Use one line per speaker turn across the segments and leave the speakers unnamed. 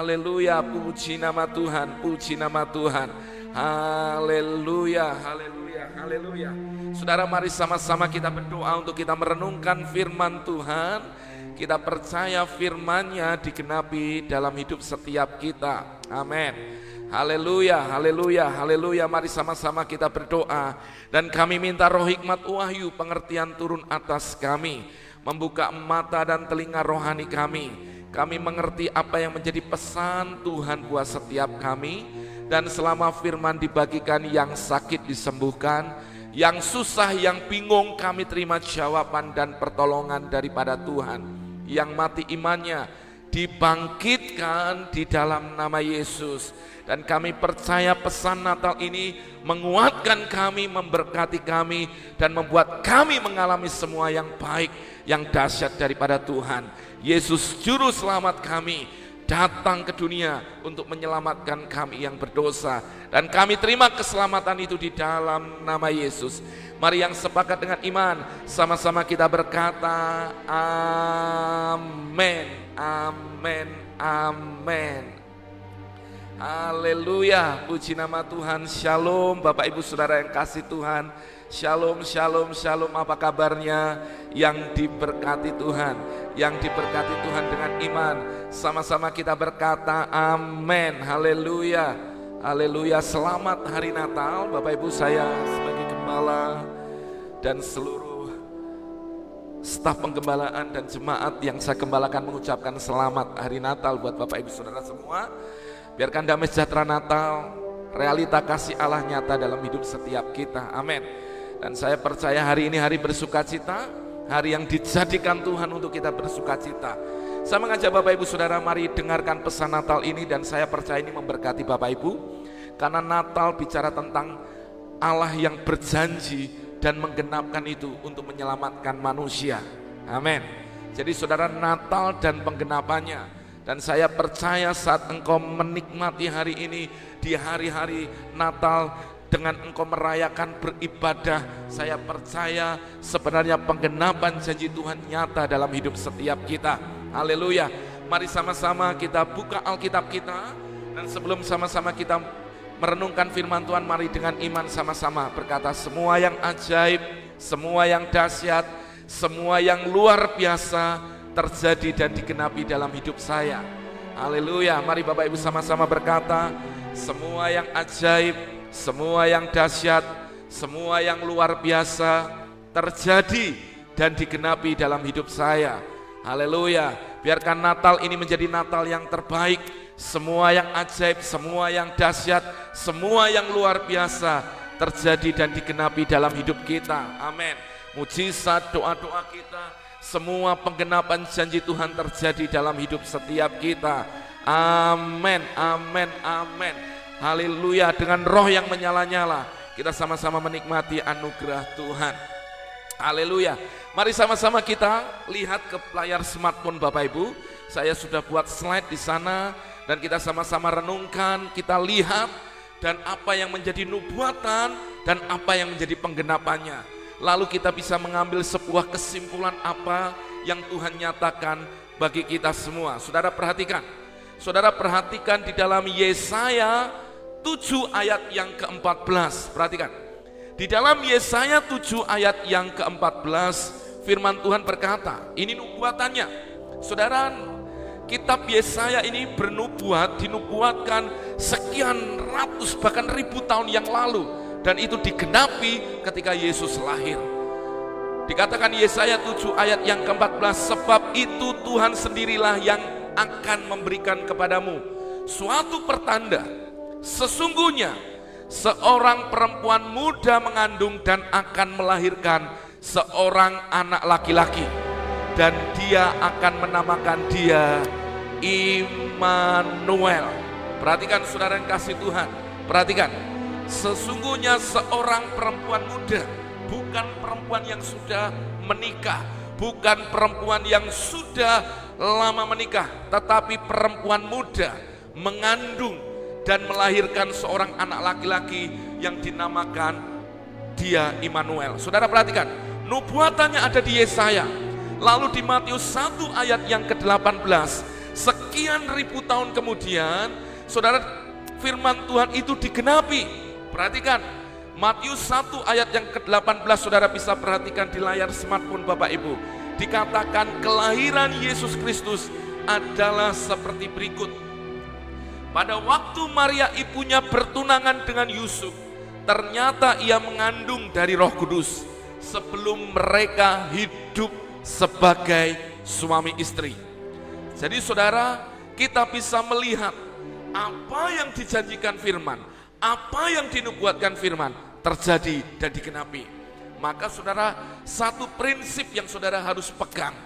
haleluya, puji nama Tuhan, puji nama Tuhan. Haleluya, haleluya, haleluya. Saudara mari sama-sama kita berdoa untuk kita merenungkan firman Tuhan. Kita percaya firman-Nya digenapi dalam hidup setiap kita. Amin. Haleluya, haleluya, haleluya. Mari sama-sama kita berdoa. Dan kami minta roh hikmat wahyu pengertian turun atas kami. Membuka mata dan telinga rohani kami. Kami mengerti apa yang menjadi pesan Tuhan buat setiap kami. Dan selama firman dibagikan yang sakit disembuhkan. Yang susah, yang bingung kami terima jawaban dan pertolongan daripada Tuhan. Yang mati imannya dibangkitkan di dalam nama Yesus dan kami percaya pesan Natal ini menguatkan kami, memberkati kami, dan membuat kami mengalami semua yang baik, yang dahsyat daripada Tuhan. Yesus Juru Selamat kami datang ke dunia untuk menyelamatkan kami yang berdosa. Dan kami terima keselamatan itu di dalam nama Yesus. Mari yang sepakat dengan iman, sama-sama kita berkata, Amin, Amin, Amin. Haleluya, puji nama Tuhan. Shalom, Bapak Ibu Saudara yang kasih Tuhan. Shalom, shalom, shalom. Apa kabarnya yang diberkati Tuhan? Yang diberkati Tuhan dengan iman. Sama-sama kita berkata amin. Haleluya. Haleluya. Selamat hari Natal Bapak Ibu saya sebagai gembala dan seluruh staf penggembalaan dan jemaat yang saya gembalakan mengucapkan selamat hari Natal buat Bapak Ibu Saudara semua. Biarkan damai sejahtera Natal, realita kasih Allah nyata dalam hidup setiap kita. Amin. Dan saya percaya hari ini hari bersuka cita, hari yang dijadikan Tuhan untuk kita bersuka cita. Saya mengajak Bapak Ibu Saudara mari dengarkan pesan Natal ini dan saya percaya ini memberkati Bapak Ibu. Karena Natal bicara tentang Allah yang berjanji dan menggenapkan itu untuk menyelamatkan manusia. Amin. Jadi saudara Natal dan penggenapannya dan saya percaya saat engkau menikmati hari ini di hari-hari Natal dengan engkau merayakan beribadah, saya percaya sebenarnya penggenapan janji Tuhan nyata dalam hidup setiap kita. Haleluya. Mari sama-sama kita buka Alkitab kita dan sebelum sama-sama kita merenungkan firman Tuhan, mari dengan iman sama-sama berkata semua yang ajaib, semua yang dahsyat, semua yang luar biasa terjadi dan digenapi dalam hidup saya. Haleluya. Mari Bapak Ibu sama-sama berkata, semua yang ajaib, semua yang dahsyat, semua yang luar biasa terjadi dan digenapi dalam hidup saya. Haleluya. Biarkan Natal ini menjadi Natal yang terbaik. Semua yang ajaib, semua yang dahsyat, semua yang luar biasa terjadi dan digenapi dalam hidup kita. Amin. Mujizat doa-doa kita semua penggenapan janji Tuhan terjadi dalam hidup setiap kita. Amin, amin, amin. Haleluya, dengan roh yang menyala-nyala, kita sama-sama menikmati anugerah Tuhan. Haleluya. Mari sama-sama kita lihat ke layar smartphone Bapak Ibu. Saya sudah buat slide di sana dan kita sama-sama renungkan, kita lihat dan apa yang menjadi nubuatan dan apa yang menjadi penggenapannya lalu kita bisa mengambil sebuah kesimpulan apa yang Tuhan nyatakan bagi kita semua. Saudara perhatikan, saudara perhatikan di dalam Yesaya 7 ayat yang ke-14. Perhatikan, di dalam Yesaya 7 ayat yang ke-14 firman Tuhan berkata, ini nubuatannya. Saudara, kitab Yesaya ini bernubuat, dinubuatkan sekian ratus bahkan ribu tahun yang lalu dan itu digenapi ketika Yesus lahir. Dikatakan Yesaya 7 ayat yang ke-14, sebab itu Tuhan sendirilah yang akan memberikan kepadamu suatu pertanda. Sesungguhnya seorang perempuan muda mengandung dan akan melahirkan seorang anak laki-laki dan dia akan menamakan dia Immanuel. Perhatikan saudara yang kasih Tuhan, perhatikan Sesungguhnya seorang perempuan muda, bukan perempuan yang sudah menikah, bukan perempuan yang sudah lama menikah, tetapi perempuan muda mengandung dan melahirkan seorang anak laki-laki yang dinamakan dia Immanuel. Saudara perhatikan, nubuatannya ada di Yesaya. Lalu di Matius 1 ayat yang ke-18, Sekian ribu tahun kemudian, saudara firman Tuhan itu digenapi. Perhatikan, Matius 1 ayat yang ke-18 saudara bisa perhatikan di layar smartphone Bapak Ibu. Dikatakan kelahiran Yesus Kristus adalah seperti berikut. Pada waktu Maria ibunya bertunangan dengan Yusuf, ternyata ia mengandung dari roh kudus sebelum mereka hidup sebagai suami istri. Jadi saudara, kita bisa melihat apa yang dijanjikan firman, apa yang dinubuatkan firman, terjadi dan digenapi. Maka saudara, satu prinsip yang saudara harus pegang,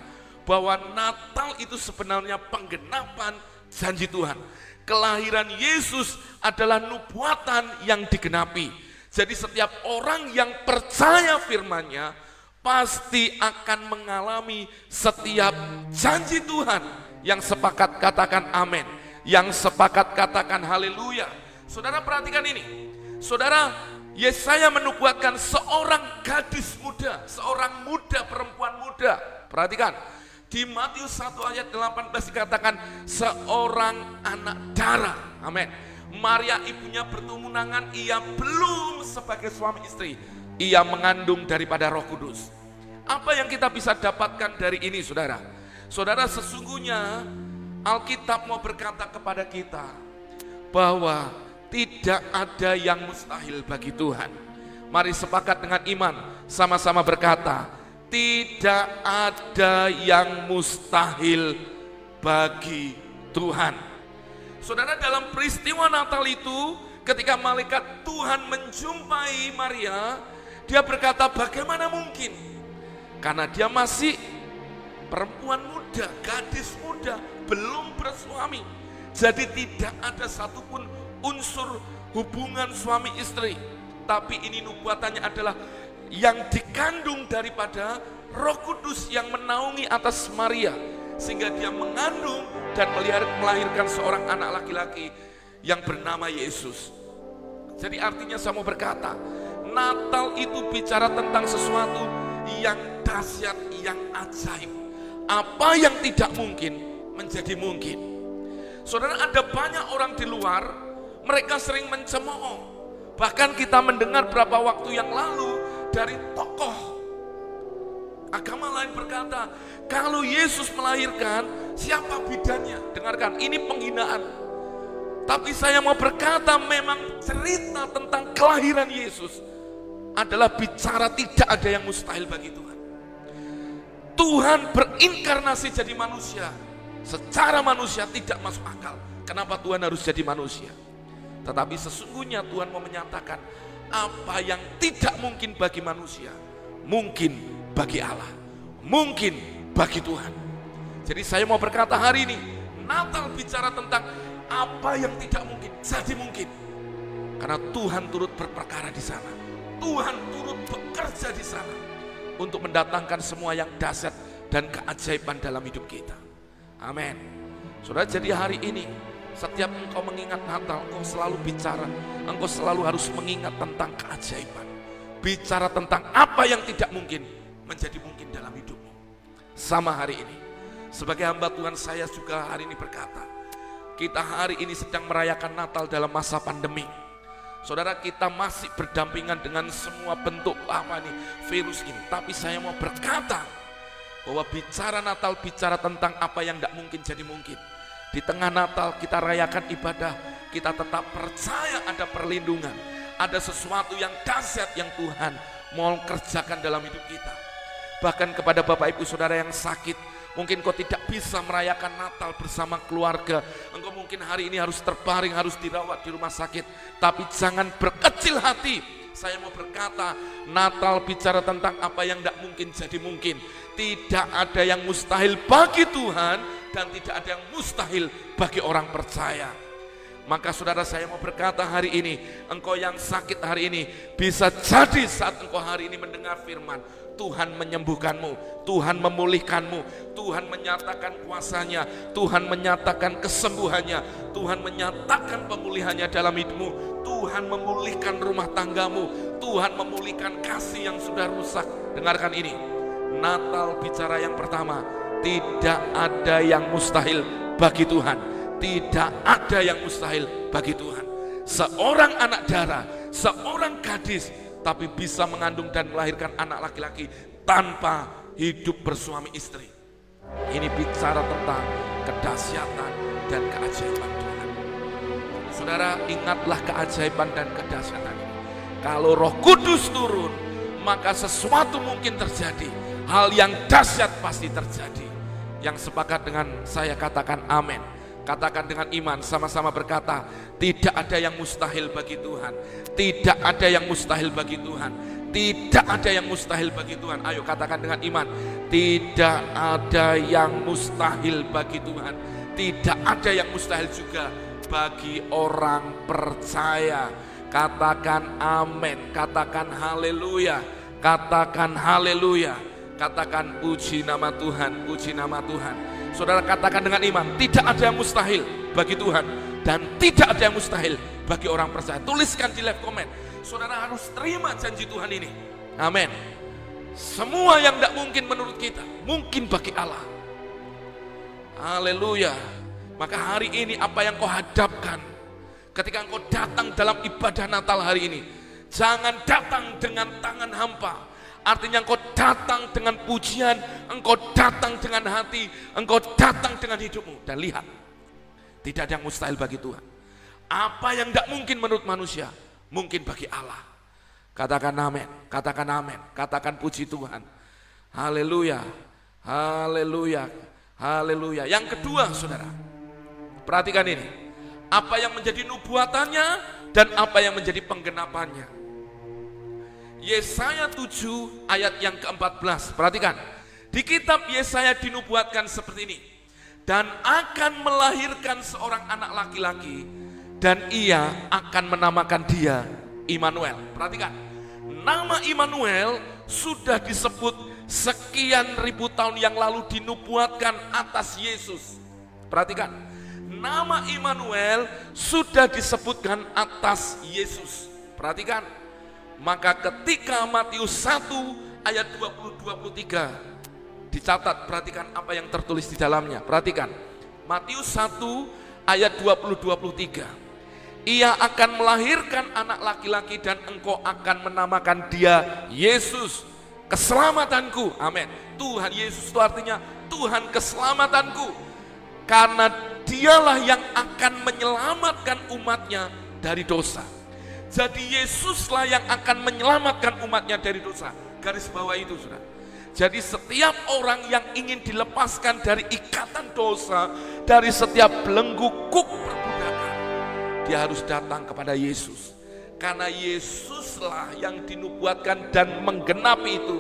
bahwa Natal itu sebenarnya penggenapan janji Tuhan. Kelahiran Yesus adalah nubuatan yang digenapi. Jadi setiap orang yang percaya firmannya, pasti akan mengalami setiap janji Tuhan. Yang sepakat katakan amin. Yang sepakat katakan haleluya. Saudara perhatikan ini. Saudara, Yesaya menubuatkan seorang gadis muda, seorang muda, perempuan muda. Perhatikan, di Matius 1 ayat 18 dikatakan seorang anak darah. Amin. Maria ibunya bertunangan, ia belum sebagai suami istri. Ia mengandung daripada roh kudus. Apa yang kita bisa dapatkan dari ini saudara? Saudara sesungguhnya Alkitab mau berkata kepada kita bahwa tidak ada yang mustahil bagi Tuhan. Mari sepakat dengan iman, sama-sama berkata, tidak ada yang mustahil bagi Tuhan. Saudara dalam peristiwa Natal itu, ketika malaikat Tuhan menjumpai Maria, dia berkata bagaimana mungkin? Karena dia masih perempuan muda, gadis muda, belum bersuami. Jadi tidak ada satupun unsur hubungan suami istri. Tapi ini nubuatannya adalah yang dikandung daripada roh kudus yang menaungi atas Maria. Sehingga dia mengandung dan melahirkan seorang anak laki-laki yang bernama Yesus. Jadi artinya saya mau berkata, Natal itu bicara tentang sesuatu yang dahsyat, yang ajaib. Apa yang tidak mungkin menjadi mungkin. Saudara ada banyak orang di luar mereka sering mencemooh. Bahkan kita mendengar beberapa waktu yang lalu dari tokoh agama lain berkata, kalau Yesus melahirkan, siapa bidannya? Dengarkan, ini penghinaan. Tapi saya mau berkata memang cerita tentang kelahiran Yesus adalah bicara tidak ada yang mustahil bagi Tuhan. Tuhan berinkarnasi jadi manusia. Secara manusia tidak masuk akal. Kenapa Tuhan harus jadi manusia? Tetapi sesungguhnya Tuhan mau menyatakan apa yang tidak mungkin bagi manusia, mungkin bagi Allah, mungkin bagi Tuhan. Jadi saya mau berkata hari ini, Natal bicara tentang apa yang tidak mungkin jadi mungkin. Karena Tuhan turut berperkara di sana. Tuhan turut bekerja di sana untuk mendatangkan semua yang dahsyat dan keajaiban dalam hidup kita. Amin. Saudara, jadi hari ini setiap engkau mengingat Natal, engkau selalu bicara, engkau selalu harus mengingat tentang keajaiban. Bicara tentang apa yang tidak mungkin menjadi mungkin dalam hidupmu. Sama hari ini, sebagai hamba Tuhan saya juga hari ini berkata, kita hari ini sedang merayakan Natal dalam masa pandemi. Saudara kita masih berdampingan dengan semua bentuk apa nih virus ini. Tapi saya mau berkata bahwa bicara Natal bicara tentang apa yang tidak mungkin jadi mungkin di tengah Natal kita rayakan ibadah, kita tetap percaya ada perlindungan, ada sesuatu yang dahsyat yang Tuhan mau kerjakan dalam hidup kita. Bahkan kepada Bapak Ibu Saudara yang sakit, mungkin kau tidak bisa merayakan Natal bersama keluarga. Engkau mungkin hari ini harus terbaring, harus dirawat di rumah sakit. Tapi jangan berkecil hati. Saya mau berkata, Natal bicara tentang apa yang tidak mungkin jadi mungkin. Tidak ada yang mustahil bagi Tuhan, dan tidak ada yang mustahil bagi orang percaya. Maka saudara saya mau berkata hari ini, engkau yang sakit hari ini, bisa jadi saat engkau hari ini mendengar firman, Tuhan menyembuhkanmu, Tuhan memulihkanmu, Tuhan menyatakan kuasanya, Tuhan menyatakan kesembuhannya, Tuhan menyatakan pemulihannya dalam hidupmu, Tuhan memulihkan rumah tanggamu, Tuhan memulihkan kasih yang sudah rusak. Dengarkan ini, Natal bicara yang pertama, tidak ada yang mustahil bagi Tuhan. Tidak ada yang mustahil bagi Tuhan. Seorang anak darah, seorang gadis, tapi bisa mengandung dan melahirkan anak laki-laki tanpa hidup bersuami istri. Ini bicara tentang kedahsyatan dan keajaiban Tuhan. Saudara, ingatlah keajaiban dan kedahsyatan ini. Kalau Roh Kudus turun, maka sesuatu mungkin terjadi. Hal yang dahsyat pasti terjadi. Yang sepakat dengan saya katakan amin. Katakan dengan iman sama-sama berkata, tidak ada yang mustahil bagi Tuhan. Tidak ada yang mustahil bagi Tuhan. Tidak ada yang mustahil bagi Tuhan. Ayo katakan dengan iman. Tidak ada yang mustahil bagi Tuhan. Tidak ada yang mustahil juga bagi orang percaya. Katakan amin, katakan haleluya, katakan haleluya, katakan puji nama Tuhan, puji nama Tuhan. Saudara katakan dengan iman, tidak ada yang mustahil bagi Tuhan dan tidak ada yang mustahil bagi orang percaya. Tuliskan di live comment. Saudara harus terima janji Tuhan ini. Amin. Semua yang tidak mungkin menurut kita, mungkin bagi Allah. Haleluya. Maka hari ini apa yang kau hadapkan ketika engkau datang dalam ibadah Natal hari ini, jangan datang dengan tangan hampa, Artinya engkau datang dengan pujian, engkau datang dengan hati, engkau datang dengan hidupmu. Dan lihat, tidak ada yang mustahil bagi Tuhan. Apa yang tidak mungkin menurut manusia, mungkin bagi Allah. Katakan amin, katakan amin, katakan puji Tuhan. Haleluya, haleluya, haleluya. Yang kedua saudara, perhatikan ini. Apa yang menjadi nubuatannya dan apa yang menjadi penggenapannya. Yesaya 7 ayat yang ke-14. Perhatikan. Di kitab Yesaya dinubuatkan seperti ini. Dan akan melahirkan seorang anak laki-laki dan ia akan menamakan dia Immanuel. Perhatikan. Nama Immanuel sudah disebut sekian ribu tahun yang lalu dinubuatkan atas Yesus. Perhatikan. Nama Immanuel sudah disebutkan atas Yesus. Perhatikan maka ketika Matius 1 ayat 20-23 dicatat, perhatikan apa yang tertulis di dalamnya. Perhatikan, Matius 1 ayat 20-23. Ia akan melahirkan anak laki-laki dan engkau akan menamakan dia Yesus, keselamatanku. Amin. Tuhan Yesus itu artinya Tuhan keselamatanku. Karena dialah yang akan menyelamatkan umatnya dari dosa. Jadi Yesuslah yang akan menyelamatkan umatnya dari dosa. Garis bawah itu sudah. Jadi setiap orang yang ingin dilepaskan dari ikatan dosa, dari setiap belenggu kuk perbudakan, dia harus datang kepada Yesus. Karena Yesuslah yang dinubuatkan dan menggenapi itu.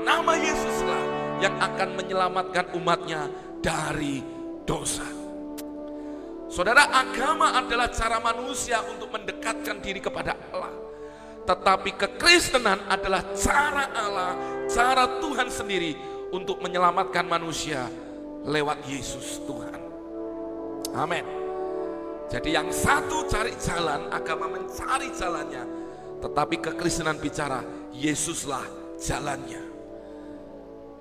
Nama Yesuslah yang akan menyelamatkan umatnya dari dosa. Saudara, agama adalah cara manusia untuk mendekatkan diri kepada Allah. Tetapi kekristenan adalah cara Allah, cara Tuhan sendiri untuk menyelamatkan manusia lewat Yesus Tuhan. Amin. Jadi yang satu cari jalan, agama mencari jalannya. Tetapi kekristenan bicara, Yesuslah jalannya.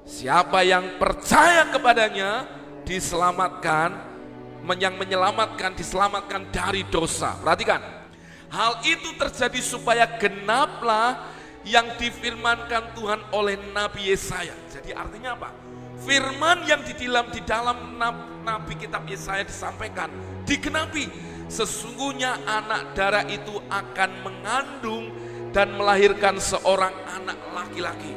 Siapa yang percaya kepadanya diselamatkan yang menyelamatkan, diselamatkan dari dosa. Perhatikan, hal itu terjadi supaya genaplah yang difirmankan Tuhan oleh Nabi Yesaya. Jadi artinya apa? Firman yang di dalam di dalam Nabi kitab Yesaya disampaikan digenapi. Sesungguhnya anak darah itu akan mengandung dan melahirkan seorang anak laki-laki.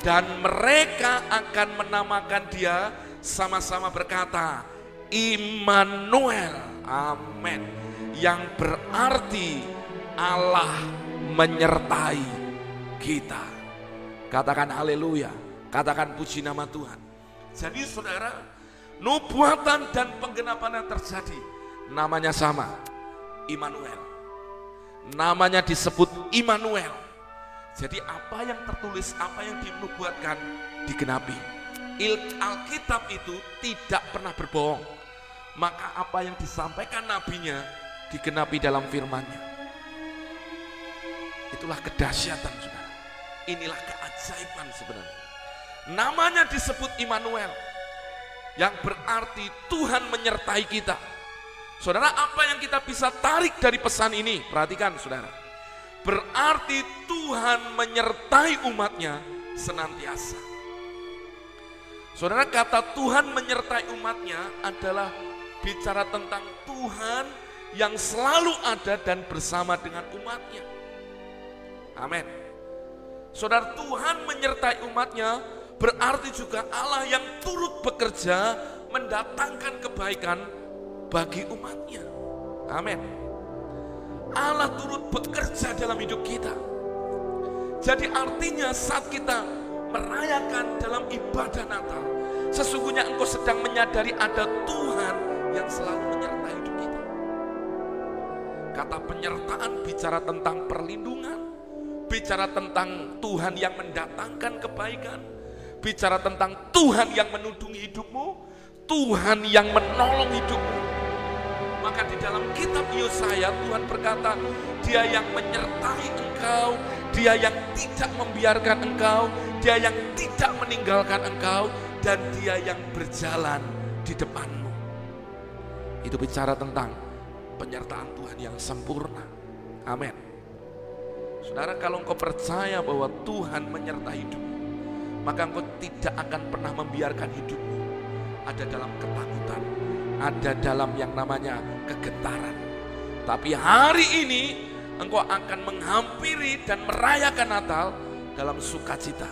Dan mereka akan menamakan dia sama-sama berkata, Immanuel. Amin. Yang berarti Allah menyertai kita. Katakan haleluya. Katakan puji nama Tuhan. Jadi saudara, nubuatan dan penggenapan yang terjadi namanya sama. Immanuel. Namanya disebut Immanuel. Jadi apa yang tertulis, apa yang dinubuatkan digenapi. Alkitab itu tidak pernah berbohong maka apa yang disampaikan nabinya digenapi dalam firmannya. Itulah kedahsyatan saudara. Inilah keajaiban sebenarnya. Namanya disebut Immanuel. yang berarti Tuhan menyertai kita. Saudara, apa yang kita bisa tarik dari pesan ini? Perhatikan, saudara. Berarti Tuhan menyertai umatnya senantiasa. Saudara, kata Tuhan menyertai umatnya adalah bicara tentang Tuhan yang selalu ada dan bersama dengan umatnya. Amin. Saudara, Tuhan menyertai umatnya berarti juga Allah yang turut bekerja mendatangkan kebaikan bagi umatnya. Amin. Allah turut bekerja dalam hidup kita. Jadi artinya saat kita merayakan dalam ibadah Natal, sesungguhnya engkau sedang menyadari ada Tuhan yang selalu menyertai hidup kita. Kata penyertaan bicara tentang perlindungan, bicara tentang Tuhan yang mendatangkan kebaikan, bicara tentang Tuhan yang menudungi hidupmu, Tuhan yang menolong hidupmu. Maka di dalam kitab Yesaya Tuhan berkata, Dia yang menyertai engkau, Dia yang tidak membiarkan engkau, Dia yang tidak meninggalkan engkau, dan Dia yang berjalan di depanmu. Itu bicara tentang penyertaan Tuhan yang sempurna. Amin. Saudara, kalau engkau percaya bahwa Tuhan menyertai hidupmu, maka engkau tidak akan pernah membiarkan hidupmu ada dalam ketakutan, ada dalam yang namanya kegetaran. Tapi hari ini engkau akan menghampiri dan merayakan Natal dalam sukacita.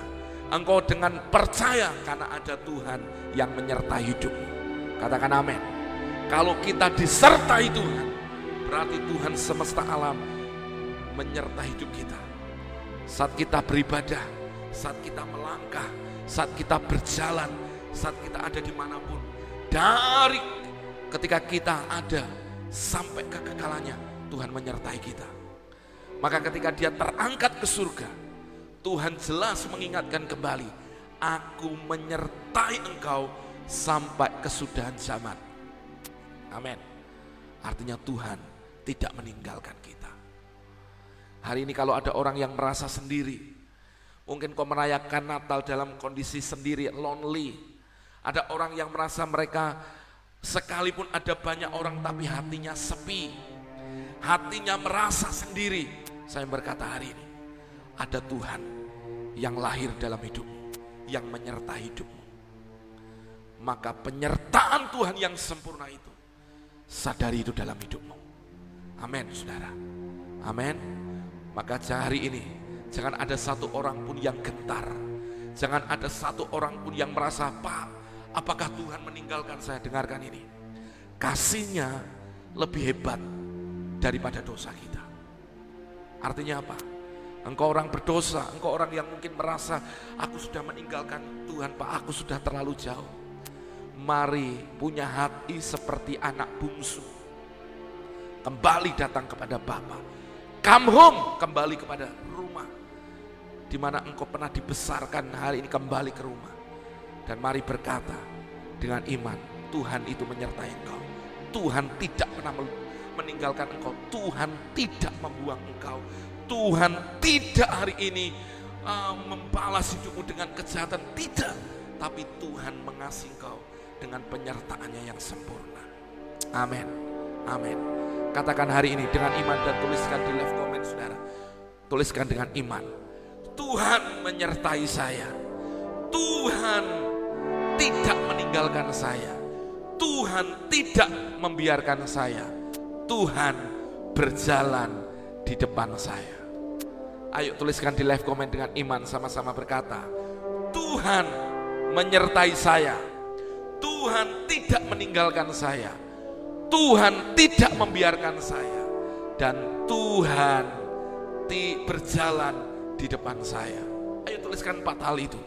Engkau dengan percaya karena ada Tuhan yang menyertai hidupmu. Katakan amin. Kalau kita disertai Tuhan, berarti Tuhan semesta alam menyertai hidup kita. Saat kita beribadah, saat kita melangkah, saat kita berjalan, saat kita ada di mana pun. Dari ketika kita ada sampai kekekalannya, Tuhan menyertai kita. Maka ketika dia terangkat ke surga, Tuhan jelas mengingatkan kembali, aku menyertai engkau sampai kesudahan zaman. Amin. Artinya Tuhan tidak meninggalkan kita. Hari ini kalau ada orang yang merasa sendiri, Mungkin kau merayakan Natal dalam kondisi sendiri, lonely. Ada orang yang merasa mereka sekalipun ada banyak orang tapi hatinya sepi. Hatinya merasa sendiri. Saya berkata hari ini, ada Tuhan yang lahir dalam hidupmu, yang menyertai hidupmu. Maka penyertaan Tuhan yang sempurna itu, sadari itu dalam hidupmu. Amin, saudara. Amin. Maka hari ini Jangan ada satu orang pun yang gentar. Jangan ada satu orang pun yang merasa, Pak, apakah Tuhan meninggalkan saya? Dengarkan ini. Kasihnya lebih hebat daripada dosa kita. Artinya apa? Engkau orang berdosa, engkau orang yang mungkin merasa, aku sudah meninggalkan Tuhan, Pak, aku sudah terlalu jauh. Mari punya hati seperti anak bungsu. Kembali datang kepada Bapa. Come home, kembali kepada di mana engkau pernah dibesarkan hari ini kembali ke rumah. Dan mari berkata dengan iman, Tuhan itu menyertai engkau. Tuhan tidak pernah meninggalkan engkau. Tuhan tidak membuang engkau. Tuhan tidak hari ini uh, membalas hidupmu dengan kejahatan. Tidak. Tapi Tuhan mengasihi engkau dengan penyertaannya yang sempurna. Amin. Amin. Katakan hari ini dengan iman dan tuliskan di live comment saudara. Tuliskan dengan iman Tuhan menyertai saya. Tuhan tidak meninggalkan saya. Tuhan tidak membiarkan saya. Tuhan berjalan di depan saya. Ayo tuliskan di live comment dengan iman sama-sama berkata, Tuhan menyertai saya. Tuhan tidak meninggalkan saya. Tuhan tidak membiarkan saya. Dan Tuhan berjalan di depan saya. Ayo tuliskan empat hal itu.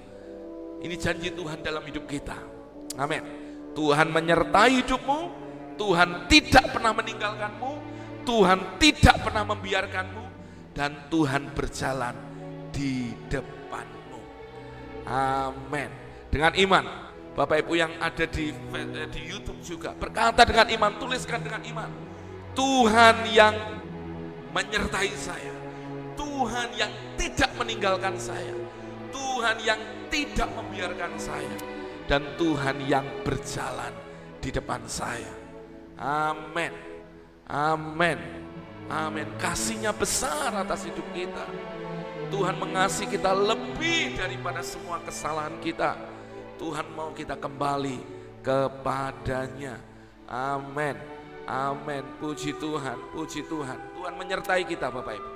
Ini janji Tuhan dalam hidup kita. Amin. Tuhan menyertai hidupmu, Tuhan tidak pernah meninggalkanmu, Tuhan tidak pernah membiarkanmu, dan Tuhan berjalan di depanmu. Amin. Dengan iman, Bapak Ibu yang ada di eh, di YouTube juga berkata dengan iman, tuliskan dengan iman. Tuhan yang menyertai saya. Tuhan yang tidak meninggalkan saya. Tuhan yang tidak membiarkan saya. dan Tuhan yang berjalan di depan saya. Amin. Amin. Amin. Kasihnya besar atas hidup kita. Tuhan mengasihi kita lebih daripada semua kesalahan kita. Tuhan mau kita kembali kepadanya. Amin. Amin. Puji Tuhan, puji Tuhan. Tuhan menyertai kita Bapak Ibu.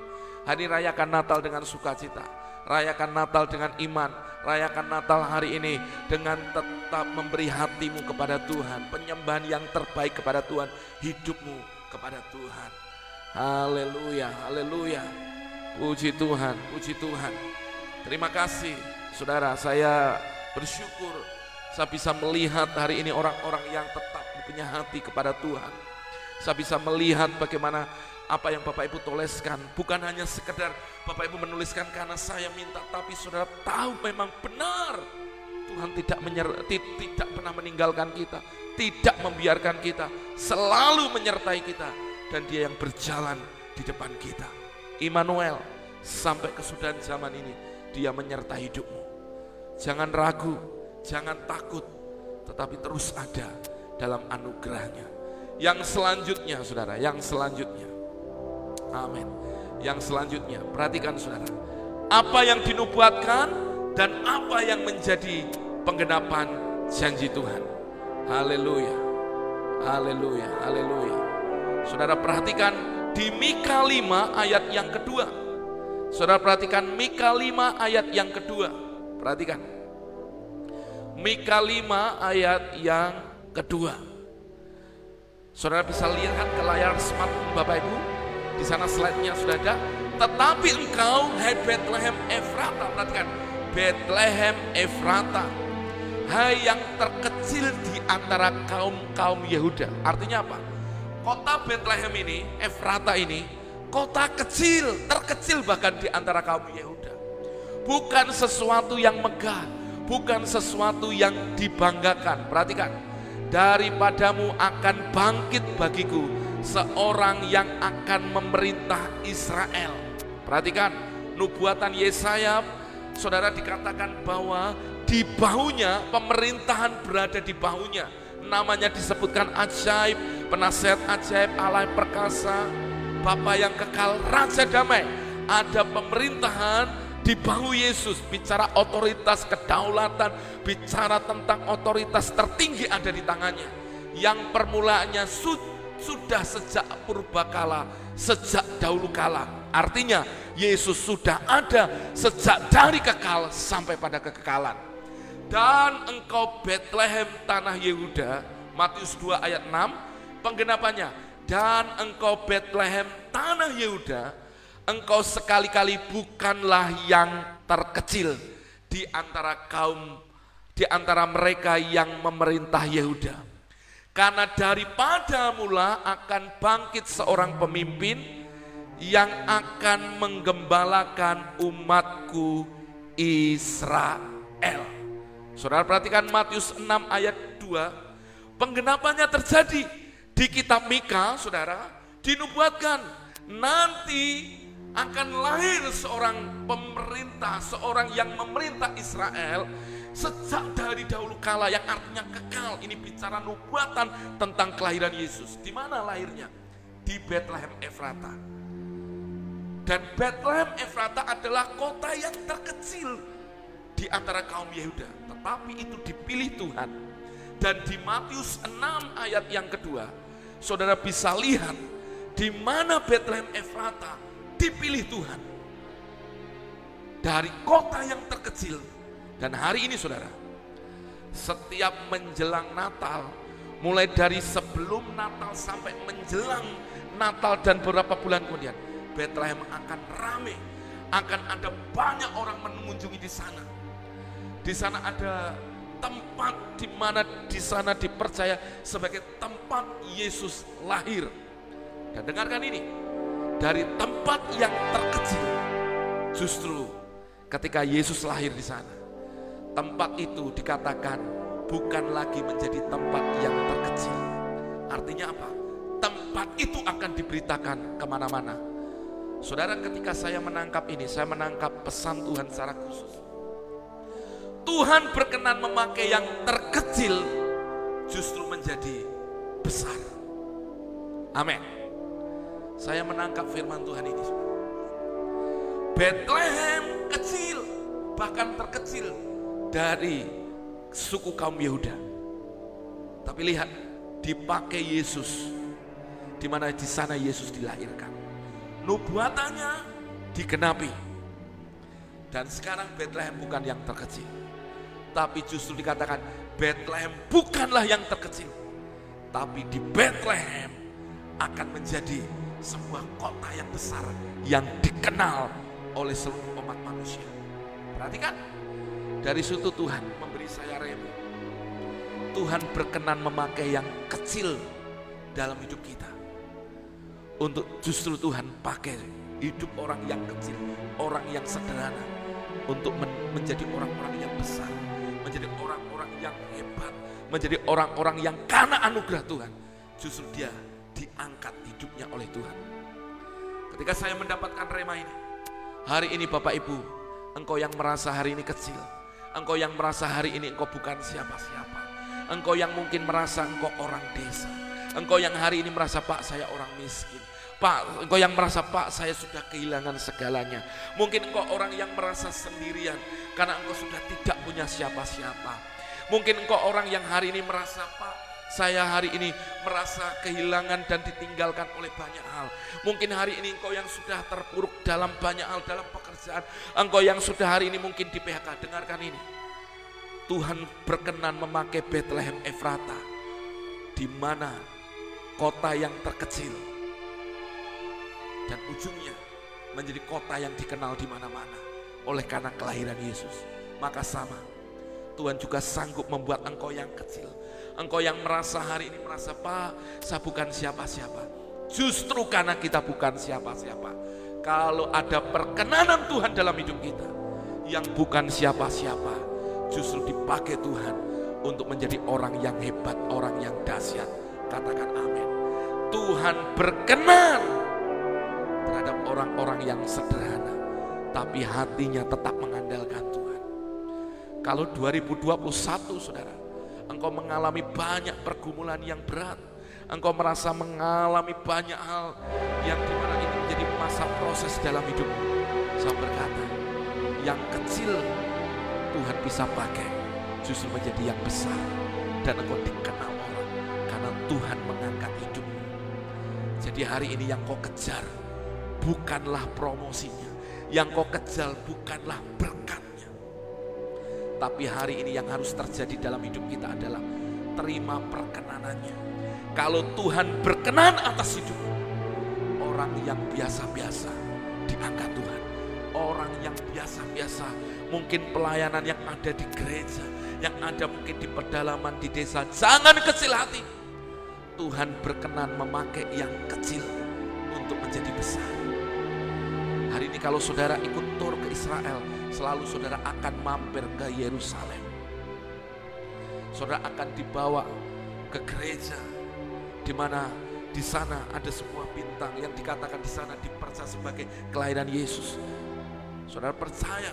Hari rayakan Natal dengan sukacita. Rayakan Natal dengan iman. Rayakan Natal hari ini dengan tetap memberi hatimu kepada Tuhan. Penyembahan yang terbaik kepada Tuhan. Hidupmu kepada Tuhan. Haleluya, haleluya. Puji Tuhan, puji Tuhan. Terima kasih saudara, saya bersyukur saya bisa melihat hari ini orang-orang yang tetap punya hati kepada Tuhan. Saya bisa melihat bagaimana apa yang Bapak Ibu tuliskan bukan hanya sekedar Bapak Ibu menuliskan karena saya minta tapi saudara tahu memang benar Tuhan tidak menyer, tidak pernah meninggalkan kita, tidak membiarkan kita, selalu menyertai kita dan dia yang berjalan di depan kita. Immanuel, sampai kesudahan zaman ini dia menyertai hidupmu. Jangan ragu, jangan takut, tetapi terus ada dalam anugerahnya. Yang selanjutnya saudara, yang selanjutnya. Amin. Yang selanjutnya, perhatikan saudara. Apa yang dinubuatkan dan apa yang menjadi penggenapan janji Tuhan. Haleluya. Haleluya. Haleluya. Saudara perhatikan di Mika 5 ayat yang kedua. Saudara perhatikan Mika 5 ayat yang kedua. Perhatikan. Mika 5 ayat yang kedua. Saudara bisa lihat ke layar smartphone Bapak Ibu. Di sana slide-nya sudah ada. Tetapi engkau, hai Bethlehem Efrata, perhatikan. Bethlehem Efrata, hai yang terkecil di antara kaum-kaum Yehuda. Artinya apa? Kota Bethlehem ini, Efrata ini, kota kecil, terkecil bahkan di antara kaum Yehuda. Bukan sesuatu yang megah, bukan sesuatu yang dibanggakan. Perhatikan, daripadamu akan bangkit bagiku seorang yang akan memerintah Israel. Perhatikan, nubuatan Yesaya, saudara dikatakan bahwa di bahunya, pemerintahan berada di bahunya. Namanya disebutkan ajaib, penasihat ajaib, Allah perkasa, Bapa yang kekal, Raja damai. Ada pemerintahan di bahu Yesus, bicara otoritas kedaulatan, bicara tentang otoritas tertinggi ada di tangannya. Yang permulaannya sudah sejak purbakala, sejak dahulu kala. Artinya Yesus sudah ada sejak dari kekal sampai pada kekekalan. Dan engkau Bethlehem tanah Yehuda, Matius 2 ayat 6, penggenapannya. Dan engkau Bethlehem tanah Yehuda, engkau sekali-kali bukanlah yang terkecil di antara kaum, di antara mereka yang memerintah Yehuda. Karena daripada mula akan bangkit seorang pemimpin yang akan menggembalakan umatku Israel. Saudara perhatikan Matius 6 ayat 2. Penggenapannya terjadi di kitab Mika, saudara, dinubuatkan nanti akan lahir seorang pemerintah, seorang yang memerintah Israel sejak dari dahulu kala yang artinya kekal. Ini bicara nubuatan tentang kelahiran Yesus. Di mana lahirnya? Di Bethlehem Efrata. Dan Bethlehem Efrata adalah kota yang terkecil di antara kaum Yehuda. Tetapi itu dipilih Tuhan. Dan di Matius 6 ayat yang kedua, saudara bisa lihat di mana Bethlehem Efrata dipilih Tuhan. Dari kota yang terkecil. Dan hari ini saudara, setiap menjelang Natal, mulai dari sebelum Natal sampai menjelang Natal dan beberapa bulan kemudian, Bethlehem akan rame, akan ada banyak orang mengunjungi di sana. Di sana ada tempat di mana di sana dipercaya sebagai tempat Yesus lahir. Dan dengarkan ini, dari tempat yang terkecil, justru ketika Yesus lahir di sana, tempat itu dikatakan bukan lagi menjadi tempat yang terkecil. Artinya apa? Tempat itu akan diberitakan ke mana-mana. Saudara ketika saya menangkap ini, saya menangkap pesan Tuhan secara khusus Tuhan berkenan memakai yang terkecil justru menjadi besar. Amin. Saya menangkap firman Tuhan ini. Bethlehem kecil, bahkan terkecil dari suku kaum Yehuda. Tapi lihat, dipakai Yesus, di mana di sana Yesus dilahirkan. Nubuatannya digenapi. Dan sekarang Bethlehem bukan yang terkecil tapi justru dikatakan Bethlehem bukanlah yang terkecil, tapi di Bethlehem akan menjadi sebuah kota yang besar yang dikenal oleh seluruh umat manusia. Perhatikan, dari situ Tuhan memberi saya rema. Tuhan berkenan memakai yang kecil dalam hidup kita. Untuk justru Tuhan pakai hidup orang yang kecil, orang yang sederhana. Untuk menjadi orang-orang yang besar menjadi orang-orang yang hebat, menjadi orang-orang yang karena anugerah Tuhan, justru dia diangkat hidupnya oleh Tuhan. Ketika saya mendapatkan rema ini, hari ini Bapak Ibu, engkau yang merasa hari ini kecil, engkau yang merasa hari ini engkau bukan siapa-siapa, engkau yang mungkin merasa engkau orang desa, engkau yang hari ini merasa Pak saya orang miskin, Pak, engkau yang merasa Pak saya sudah kehilangan segalanya. Mungkin engkau orang yang merasa sendirian karena engkau sudah tidak punya siapa-siapa. Mungkin engkau orang yang hari ini merasa Pak saya hari ini merasa kehilangan dan ditinggalkan oleh banyak hal. Mungkin hari ini engkau yang sudah terpuruk dalam banyak hal dalam pekerjaan. Engkau yang sudah hari ini mungkin di PHK. Dengarkan ini. Tuhan berkenan memakai Bethlehem Efrata. Di mana kota yang terkecil dan ujungnya menjadi kota yang dikenal di mana-mana oleh karena kelahiran Yesus. Maka sama, Tuhan juga sanggup membuat engkau yang kecil, engkau yang merasa hari ini merasa, Pak, saya bukan siapa-siapa. Justru karena kita bukan siapa-siapa. Kalau ada perkenanan Tuhan dalam hidup kita, yang bukan siapa-siapa, justru dipakai Tuhan untuk menjadi orang yang hebat, orang yang dahsyat. Katakan amin. Tuhan berkenan terhadap orang-orang yang sederhana, tapi hatinya tetap mengandalkan Tuhan. Kalau 2021 saudara, engkau mengalami banyak pergumulan yang berat, engkau merasa mengalami banyak hal yang di mana ini menjadi masa proses dalam hidup. Saya berkata, yang kecil Tuhan bisa pakai justru menjadi yang besar dan engkau dikenal orang karena Tuhan mengangkat hidupmu. Jadi hari ini yang kau kejar bukanlah promosinya. Yang kau kejar bukanlah berkatnya. Tapi hari ini yang harus terjadi dalam hidup kita adalah terima perkenanannya. Kalau Tuhan berkenan atas hidup orang yang biasa-biasa diangkat Tuhan. Orang yang biasa-biasa, mungkin pelayanan yang ada di gereja, yang ada mungkin di pedalaman di desa, jangan kecil hati. Tuhan berkenan memakai yang kecil untuk menjadi besar. Ini kalau saudara ikut tur ke Israel, selalu saudara akan mampir ke Yerusalem. Saudara akan dibawa ke gereja di mana di sana ada sebuah bintang yang dikatakan di sana dipercaya sebagai kelahiran Yesus. Saudara percaya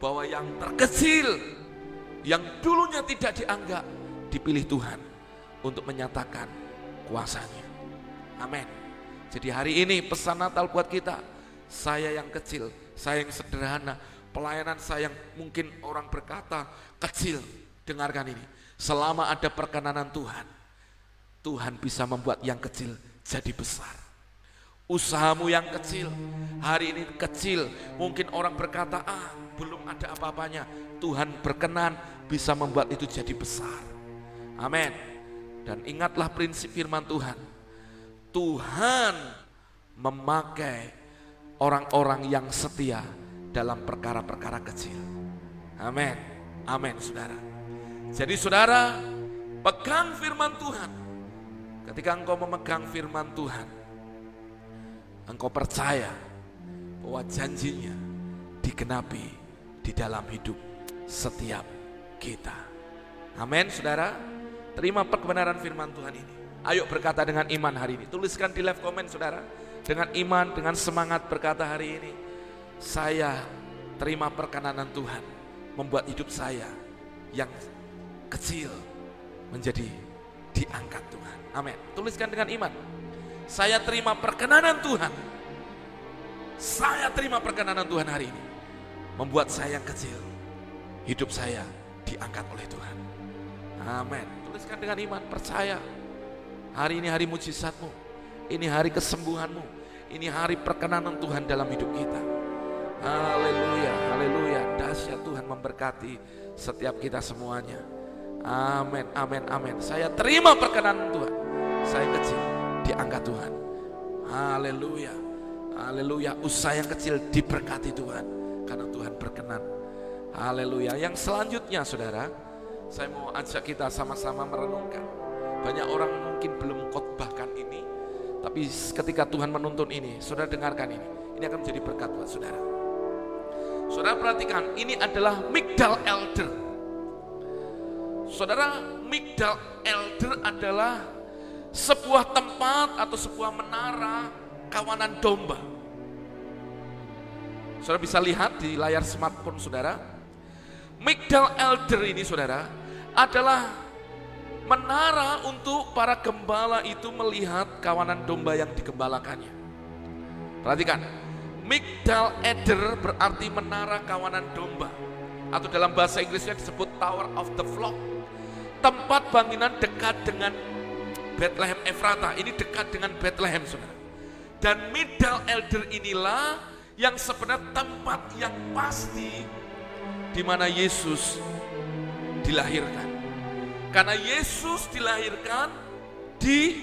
bahwa yang terkecil, yang dulunya tidak dianggap, dipilih Tuhan untuk menyatakan kuasanya. Amin. Jadi hari ini pesan Natal buat kita, saya yang kecil, saya yang sederhana, pelayanan saya yang mungkin orang berkata kecil. Dengarkan ini, selama ada perkenanan Tuhan, Tuhan bisa membuat yang kecil jadi besar. Usahamu yang kecil, hari ini kecil, mungkin orang berkata, ah belum ada apa-apanya. Tuhan berkenan bisa membuat itu jadi besar. Amin. Dan ingatlah prinsip firman Tuhan. Tuhan memakai orang-orang yang setia dalam perkara-perkara kecil. Amin. Amin, saudara. Jadi saudara, pegang firman Tuhan. Ketika engkau memegang firman Tuhan, engkau percaya bahwa janjinya digenapi di dalam hidup setiap kita. Amin, saudara. Terima perkebenaran firman Tuhan ini. Ayo berkata dengan iman hari ini. Tuliskan di live comment, saudara dengan iman, dengan semangat berkata hari ini, saya terima perkenanan Tuhan membuat hidup saya yang kecil menjadi diangkat Tuhan. Amin. Tuliskan dengan iman. Saya terima perkenanan Tuhan. Saya terima perkenanan Tuhan hari ini. Membuat saya yang kecil. Hidup saya diangkat oleh Tuhan. Amin. Tuliskan dengan iman, percaya. Hari ini hari mujizatmu. Ini hari kesembuhanmu. Ini hari perkenanan Tuhan dalam hidup kita. Haleluya, haleluya. Dahsyat Tuhan memberkati setiap kita semuanya. Amin, amin, amin. Saya terima perkenanan Tuhan. Saya kecil, diangkat Tuhan. Haleluya, haleluya. Usaha yang kecil diberkati Tuhan. Karena Tuhan berkenan. Haleluya. Yang selanjutnya saudara, saya mau ajak kita sama-sama merenungkan. Banyak orang mungkin belum khotbahkan. Tapi ketika Tuhan menuntun ini, saudara dengarkan ini. Ini akan menjadi berkat buat saudara. Saudara perhatikan, ini adalah Migdal Elder Saudara, Migdal Elder adalah sebuah tempat atau sebuah menara kawanan domba. Saudara bisa lihat di layar smartphone saudara. Migdal Elder ini saudara adalah menara untuk para gembala itu melihat kawanan domba yang digembalakannya. Perhatikan, Migdal Eder berarti menara kawanan domba. Atau dalam bahasa Inggrisnya disebut Tower of the Flock tempat bangunan dekat dengan Bethlehem Efrata. Ini dekat dengan Bethlehem, saudara. Dan Middle Elder inilah yang sebenarnya tempat yang pasti di mana Yesus dilahirkan. Karena Yesus dilahirkan di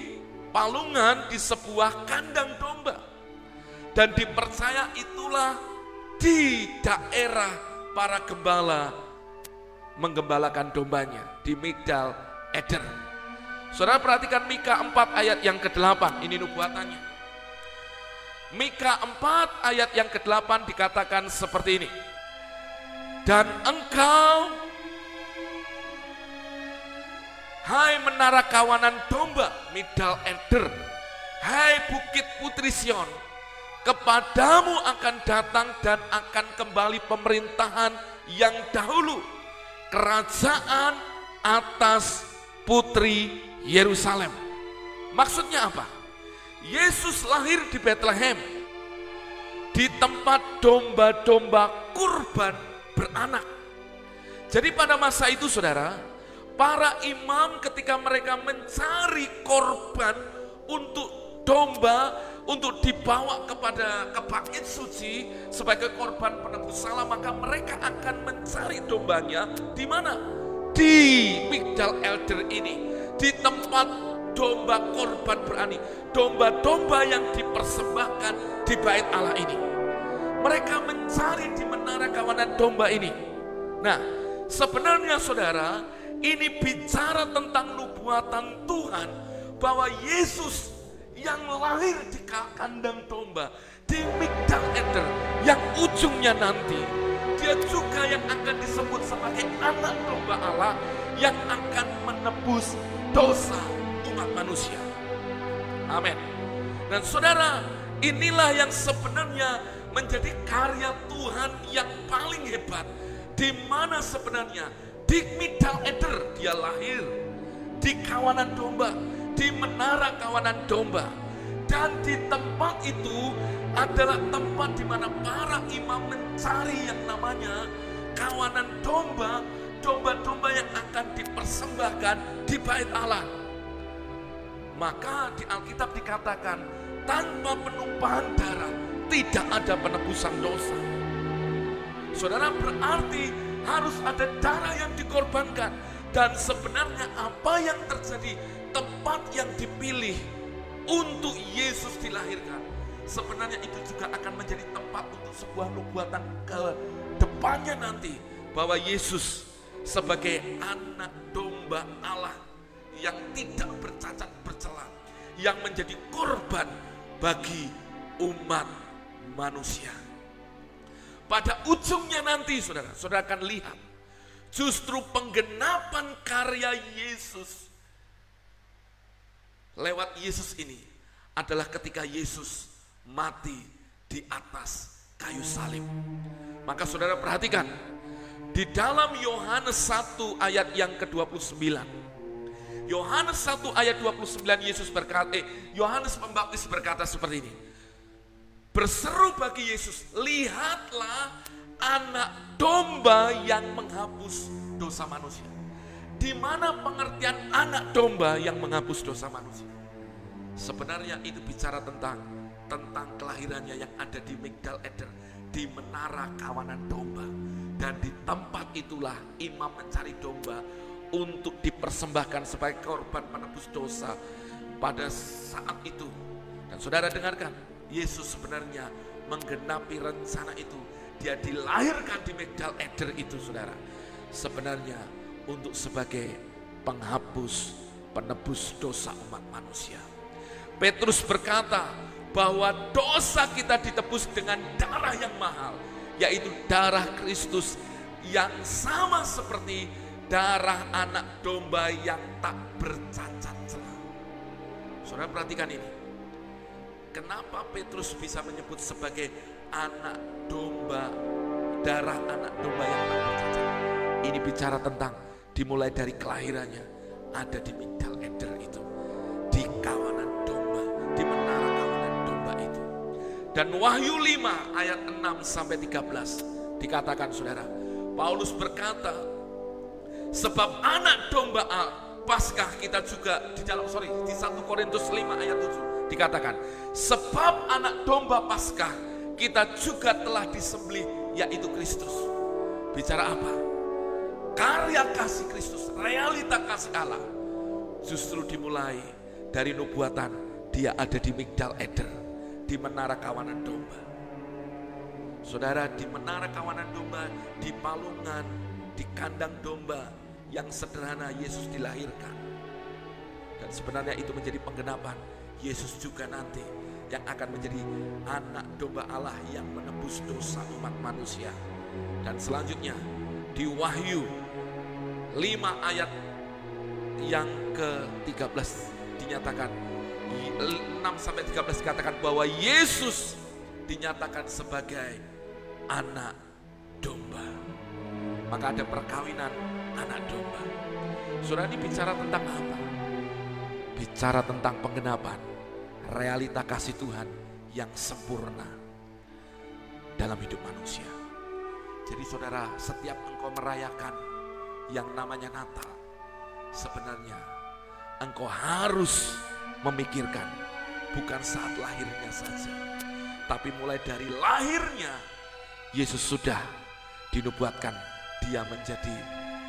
palungan di sebuah kandang domba. Dan dipercaya itulah di daerah para gembala menggembalakan dombanya di Migdal Eder. Saudara perhatikan Mika 4 ayat yang ke-8, ini nubuatannya. Mika 4 ayat yang ke-8 dikatakan seperti ini. Dan engkau Hai menara kawanan domba Midal Eder Hai bukit putri Sion Kepadamu akan datang dan akan kembali pemerintahan yang dahulu kerajaan atas putri Yerusalem. Maksudnya apa? Yesus lahir di Bethlehem, di tempat domba-domba kurban beranak. Jadi pada masa itu saudara, para imam ketika mereka mencari korban untuk domba untuk dibawa kepada ke bait suci sebagai korban penebus salah maka mereka akan mencari dombanya di mana? Di Migdal Elder ini, di tempat domba korban berani, domba-domba yang dipersembahkan di bait Allah ini. Mereka mencari di menara kawanan domba ini. Nah, sebenarnya saudara, ini bicara tentang nubuatan Tuhan bahwa Yesus yang lahir di kandang domba di Migdal Eder yang ujungnya nanti dia juga yang akan disebut sebagai anak domba Allah yang akan menebus dosa umat manusia. Amin. Dan saudara, inilah yang sebenarnya menjadi karya Tuhan yang paling hebat. Di mana sebenarnya di Midal Eder dia lahir di kawanan domba di menara kawanan domba. Dan di tempat itu adalah tempat di mana para imam mencari yang namanya kawanan domba, domba-domba yang akan dipersembahkan di bait Allah. Maka di Alkitab dikatakan, tanpa penumpahan darah tidak ada penebusan dosa. Saudara berarti harus ada darah yang dikorbankan. Dan sebenarnya apa yang terjadi tempat yang dipilih untuk Yesus dilahirkan, sebenarnya itu juga akan menjadi tempat untuk sebuah nubuatan ke depannya nanti bahwa Yesus sebagai anak domba Allah yang tidak bercacat bercela, yang menjadi korban bagi umat manusia. Pada ujungnya nanti saudara, saudara akan lihat justru penggenapan karya Yesus lewat Yesus ini adalah ketika Yesus mati di atas kayu salib. Maka saudara perhatikan, Di dalam Yohanes 1 ayat yang ke-29. Yohanes 1 ayat 29 Yesus berkata, eh, Yohanes Pembaptis berkata seperti ini. Berseru bagi Yesus, lihatlah anak domba yang menghapus dosa manusia. Di mana pengertian anak domba yang menghapus dosa manusia? Sebenarnya itu bicara tentang tentang kelahirannya yang ada di Migdal Eder, di menara kawanan domba. Dan di tempat itulah imam mencari domba untuk dipersembahkan sebagai korban penebus dosa pada saat itu. Dan saudara dengarkan, Yesus sebenarnya menggenapi rencana itu. Dia dilahirkan di Megdal Eder itu saudara. Sebenarnya untuk sebagai penghapus, penebus dosa umat manusia. Petrus berkata bahwa dosa kita ditebus dengan darah yang mahal. Yaitu darah Kristus yang sama seperti darah anak domba yang tak bercacat celah. Saudara perhatikan ini Kenapa Petrus bisa menyebut sebagai anak domba, darah anak domba yang tak bercacat? Ini bicara tentang dimulai dari kelahirannya ada di Migdal Eder itu, di kawanan domba, di menara kawanan domba itu. Dan Wahyu 5 ayat 6 sampai 13 dikatakan saudara, Paulus berkata, sebab anak domba Paskah kita juga di dalam sorry di 1 Korintus 5 ayat 7 dikatakan, sebab anak domba Paskah kita juga telah disembelih yaitu Kristus. Bicara apa? Karya kasih Kristus, realita kasih Allah justru dimulai dari nubuatan dia ada di Migdal Eder, di menara kawanan domba. Saudara di menara kawanan domba, di palungan, di kandang domba yang sederhana Yesus dilahirkan. Dan sebenarnya itu menjadi penggenapan Yesus juga nanti yang akan menjadi anak domba Allah yang menebus dosa umat manusia. Dan selanjutnya di Wahyu 5 ayat yang ke-13 dinyatakan 6 sampai 13 dikatakan bahwa Yesus dinyatakan sebagai anak domba. Maka ada perkawinan anak domba. Saudara ini bicara tentang apa? Bicara tentang penggenapan realita kasih Tuhan yang sempurna dalam hidup manusia. Jadi saudara, setiap engkau merayakan yang namanya Natal, sebenarnya engkau harus memikirkan bukan saat lahirnya saja, tapi mulai dari lahirnya Yesus sudah dinubuatkan dia menjadi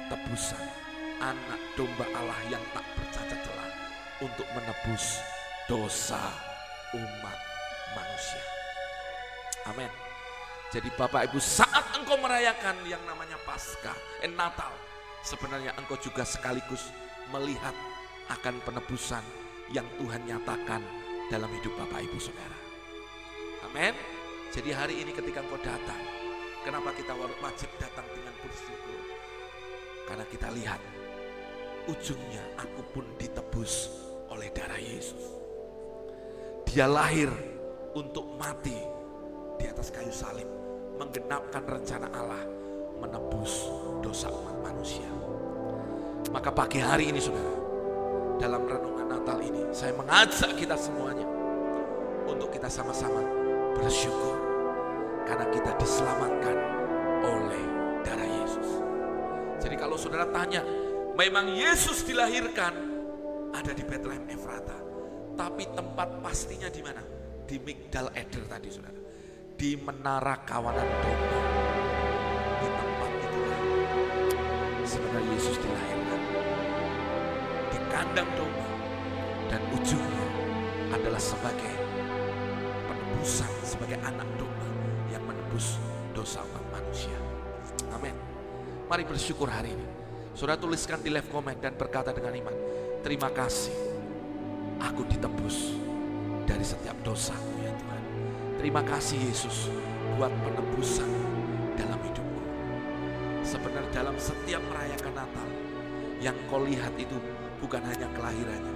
tebusan anak domba Allah yang tak bercacat celah untuk menebus dosa umat manusia. Amin. Jadi Bapak Ibu saat engkau merayakan yang namanya Paskah, eh, Natal, sebenarnya engkau juga sekaligus melihat akan penebusan yang Tuhan nyatakan dalam hidup Bapak Ibu Saudara. Amin. Jadi hari ini ketika engkau datang, kenapa kita wajib datang dengan bersyukur? Karena kita lihat ujungnya aku pun ditebus oleh darah Yesus. Dia lahir untuk mati di atas kayu salib, menggenapkan rencana Allah menebus dosa umat manusia. Maka pagi hari ini saudara, dalam renungan Natal ini, saya mengajak kita semuanya untuk kita sama-sama bersyukur karena kita diselamatkan oleh darah Yesus. Jadi kalau saudara tanya, memang Yesus dilahirkan ada di Bethlehem Efrata. Tapi tempat pastinya di mana? Di Migdal Eder tadi saudara. Di menara kawanan domba. Di tempat itulah sebenarnya Yesus dilahirkan. Di kandang domba. Dan ujungnya adalah sebagai penebusan, sebagai anak domba yang menebus dosa umat manusia. Amin. Mari bersyukur hari ini. Saudara tuliskan di live comment dan berkata dengan iman. Terima kasih aku ditebus dari setiap dosaku ya Tuhan. Terima kasih Yesus buat penebusan dalam hidupku. Sebenarnya dalam setiap merayakan Natal yang kau lihat itu bukan hanya kelahirannya,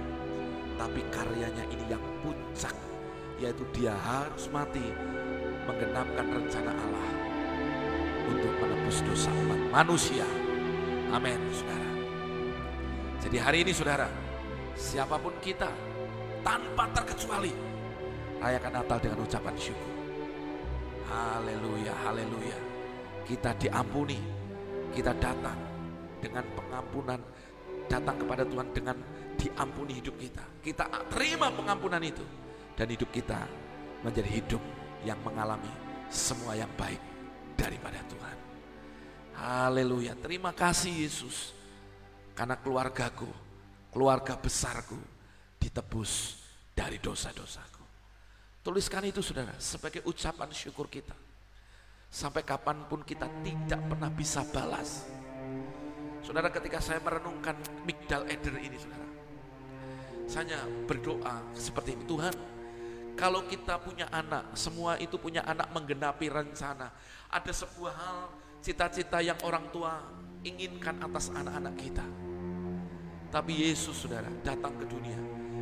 tapi karyanya ini yang puncak, yaitu dia harus mati menggenapkan rencana Allah untuk menebus dosa umat manusia. Amin, saudara. Jadi hari ini saudara, siapa pun kita, tanpa terkecuali, rayakan Natal dengan ucapan syukur. Haleluya, haleluya. Kita diampuni, kita datang dengan pengampunan, datang kepada Tuhan dengan diampuni hidup kita. Kita terima pengampunan itu dan hidup kita menjadi hidup yang mengalami semua yang baik daripada Tuhan. Haleluya. Terima kasih Yesus. Karena keluargaku, keluarga besarku ditebus dari dosa-dosaku. Tuliskan itu saudara sebagai ucapan syukur kita. Sampai kapan pun kita tidak pernah bisa balas. Saudara ketika saya merenungkan Migdal Eder ini saudara. Saya berdoa seperti ini, Tuhan kalau kita punya anak, semua itu punya anak menggenapi rencana. Ada sebuah hal, cita-cita yang orang tua inginkan atas anak-anak kita. Tapi Yesus saudara datang ke dunia,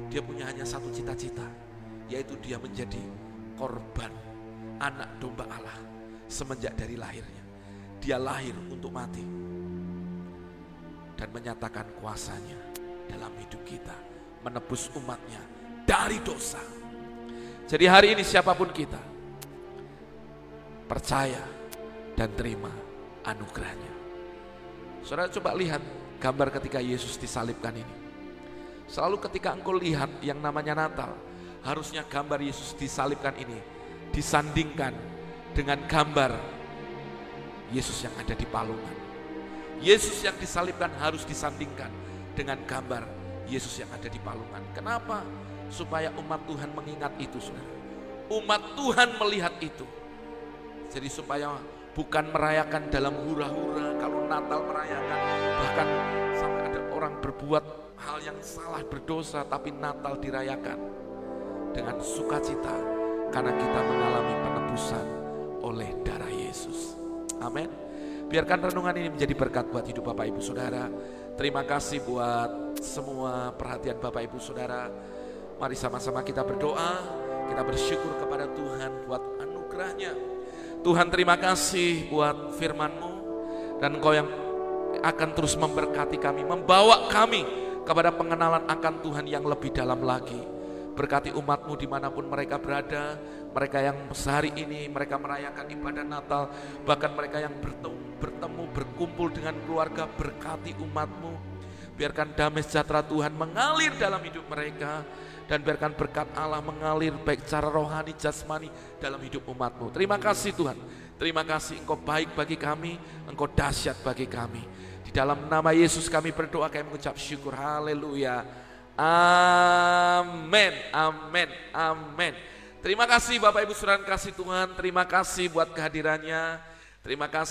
dia punya hanya satu cita-cita, yaitu dia menjadi korban anak domba Allah semenjak dari lahirnya. Dia lahir untuk mati dan menyatakan kuasanya dalam hidup kita, menebus umatnya dari dosa jadi hari ini siapa pun kita, percaya dan terima anugerahnya. Saudara coba lihat gambar ketika Yesus disalibkan ini. Selalu ketika engkau lihat yang namanya Natal, harusnya gambar Yesus disalibkan ini disandingkan dengan gambar Yesus yang ada di palungan. Yesus yang disalibkan harus disandingkan dengan gambar Yesus yang ada di palungan. Kenapa? supaya umat Tuhan mengingat itu saudara. Umat Tuhan melihat itu. Jadi supaya bukan merayakan dalam hura-hura kalau Natal merayakan bahkan sampai ada orang berbuat hal yang salah berdosa tapi Natal dirayakan dengan sukacita karena kita mengalami penebusan oleh darah Yesus. Amin. Biarkan renungan ini menjadi berkat buat hidup Bapak Ibu Saudara. Terima kasih buat semua perhatian Bapak Ibu Saudara. Mari sama-sama kita berdoa, kita bersyukur kepada Tuhan buat anugerahnya. Tuhan terima kasih buat firman-Mu dan Engkau yang akan terus memberkati kami, membawa kami kepada pengenalan akan Tuhan yang lebih dalam lagi. Berkati umatmu di mana pun mereka berada, mereka yang sehari ini mereka merayakan ibadah Natal, bahkan mereka yang bertemu, bertemu berkumpul dengan keluarga, berkati umatmu. Biarkan damai sejahtera Tuhan mengalir dalam hidup mereka dan biarkan berkat Allah mengalir baik secara rohani, jasmani dalam hidup umatmu. Terima kasih Tuhan. Terima kasih Engkau baik bagi kami, Engkau dahsyat bagi kami. Dalam nama Yesus kami berdoa, kami mengucap syukur. Haleluya. Amin, amin, amin. Terima kasih Bapak Ibu Saudara kasih Tuhan. Terima kasih buat kehadirannya. Terima kasih.